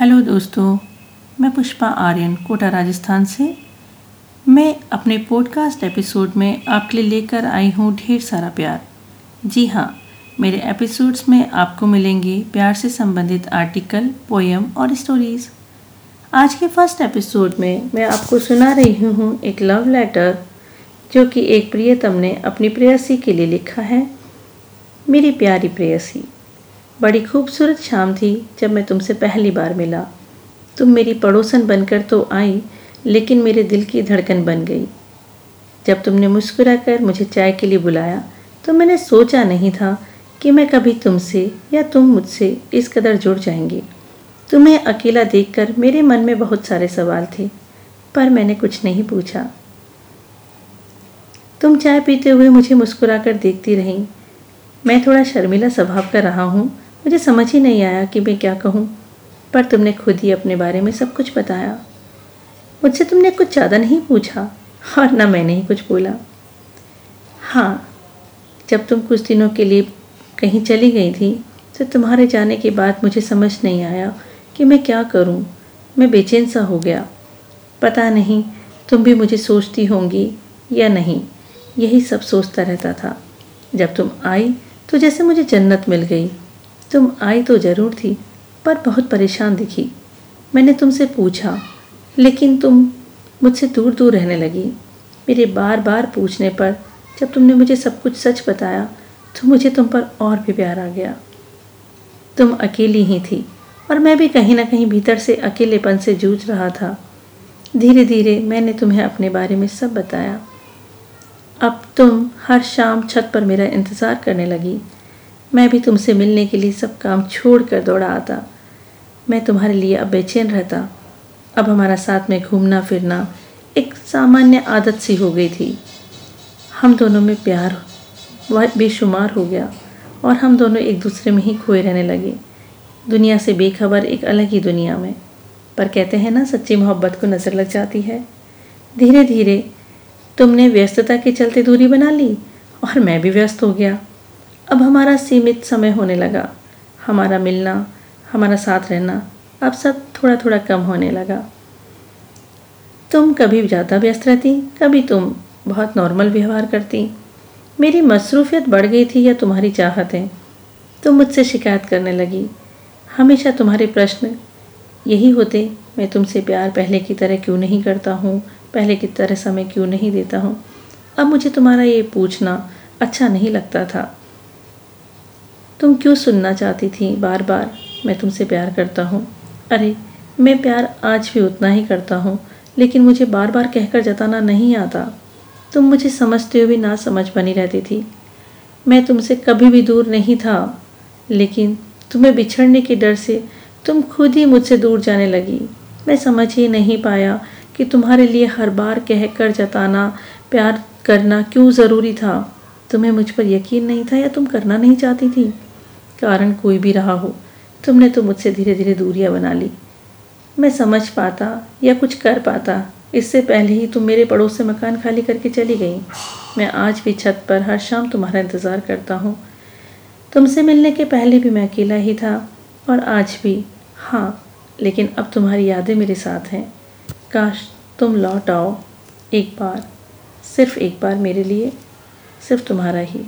Hello दोस्तों, मैं पुष्पा आर्यन, कोटा, राजस्थान से। मैं अपने पॉडकास्ट एपिसोड में आपके लिए लेकर आई हूँ ढेर सारा प्यार। जी हाँ मेरे एपिसोड्स में आपको मिलेंगे प्यार से संबंधित आर्टिकल पोएम और स्टोरीज आज के फ़र्स्ट एपिसोड में मैं आपको सुना रही हूँ एक लव लेटर जो कि एक प्रियतम ने अपनी प्रेयसी के लिए लिखा है। मेरी प्यारी प्रेयसी बड़ी खूबसूरत शाम थी जब मैं तुमसे पहली बार मिला। तुम मेरी पड़ोसन बनकर तो आई, लेकिन मेरे दिल की धड़कन बन गई। जब तुमने मुस्कुराकर मुझे चाय के लिए बुलाया तो मैंने सोचा नहीं था कि मैं कभी तुमसे या तुम मुझसे इस कदर जुड़ जाएँगे। तुम्हें अकेला देखकर मेरे मन में बहुत सारे सवाल थे, पर मैंने कुछ नहीं पूछा। तुम चाय पीते हुए मुझे मुस्कुराकर देखती रही। मैं थोड़ा शर्मिला स्वभाव का रहा हूँ मुझे समझ ही नहीं आया कि मैं क्या कहूँ, पर तुमने खुद ही अपने बारे में सब कुछ बताया। मुझसे तुमने कुछ ज़्यादा नहीं पूछा, और ना मैंने ही कुछ बोला। हाँ जब तुम कुछ दिनों के लिए कहीं चली गई थी तो तुम्हारे जाने के बाद मुझे समझ नहीं आया कि मैं क्या करूँ। मैं बेचैन सा हो गया। पता नहीं तुम भी मुझे सोचती होंगी या नहीं, यही सब सोचता रहता था। जब तुम आई तो जैसे मुझे जन्नत मिल गई। तुम आई तो ज़रूर थी, पर बहुत परेशान दिखी। मैंने तुमसे पूछा, लेकिन तुम मुझसे दूर दूर रहने लगी। मेरे बार बार पूछने पर जब तुमने मुझे सब कुछ सच बताया तो मुझे तुम पर और भी प्यार आ गया। तुम अकेली ही थी, और मैं भी कहीं ना कहीं भीतर से अकेलेपन से जूझ रहा था। धीरे धीरे मैंने तुम्हें अपने बारे में सब बताया। अब तुम हर शाम छत पर मेरा इंतज़ार करने लगी मैं भी तुमसे मिलने के लिए सब काम छोड़ कर दौड़ा आता। मैं तुम्हारे लिए अब बेचैन रहता। अब हमारा साथ में घूमना फिरना एक सामान्य आदत सी हो गई थी। हम दोनों में प्यार बेशुमार हो गया और हम दोनों एक दूसरे में ही खोए रहने लगे। दुनिया से बेखबर एक अलग ही दुनिया में। पर कहते हैं ना, सच्ची मोहब्बत को नज़र लग जाती है। धीरे धीरे तुमने व्यस्तता के चलते दूरी बना ली और मैं भी व्यस्त हो गया। अब हमारा सीमित समय होने लगा। हमारा मिलना, हमारा साथ रहना अब सब थोड़ा थोड़ा कम होने लगा। तुम कभी ज़्यादा व्यस्त रहती, कभी तुम बहुत नॉर्मल व्यवहार करती। मेरी मसरूफियत बढ़ गई थी या तुम्हारी चाहतें? तुम मुझसे शिकायत करने लगी। हमेशा तुम्हारे प्रश्न यही होते, मैं तुमसे प्यार पहले की तरह क्यों नहीं करता हूँ? पहले की तरह समय क्यों नहीं देता हूँ? अब मुझे तुम्हारा ये पूछना अच्छा नहीं लगता था। तुम क्यों सुनना चाहती थी बार बार मैं तुमसे प्यार करता हूँ। अरे, मैं प्यार आज भी उतना ही करता हूँ, लेकिन मुझे बार बार कहकर जताना नहीं आता। तुम मुझे समझते हुए ना समझ बनी रहती थी। मैं तुमसे कभी भी दूर नहीं था, लेकिन तुम्हें बिछड़ने के डर से तुम खुद ही मुझसे दूर जाने लगी। मैं समझ ही नहीं पाया कि तुम्हारे लिए हर बार कह कर जताना, प्यार करना क्यों ज़रूरी था। तुम्हें मुझ पर यकीन नहीं था या तुम करना नहीं चाहती थी? कारण कोई भी रहा हो, तुमने तो मुझसे धीरे धीरे दूरियाँ बना ली। मैं समझ पाता या कुछ कर पाता, इससे पहले ही तुम मेरे पड़ोस से मकान खाली करके चली गई। मैं आज भी छत पर हर शाम तुम्हारा इंतज़ार करता हूँ। तुमसे मिलने के पहले भी मैं अकेला ही था, और आज भी। हाँ लेकिन अब तुम्हारी यादें मेरे साथ हैं। काश तुम लौट आओ, एक बार, सिर्फ़ एक बार मेरे लिए, सिर्फ़ तुम्हारा ही।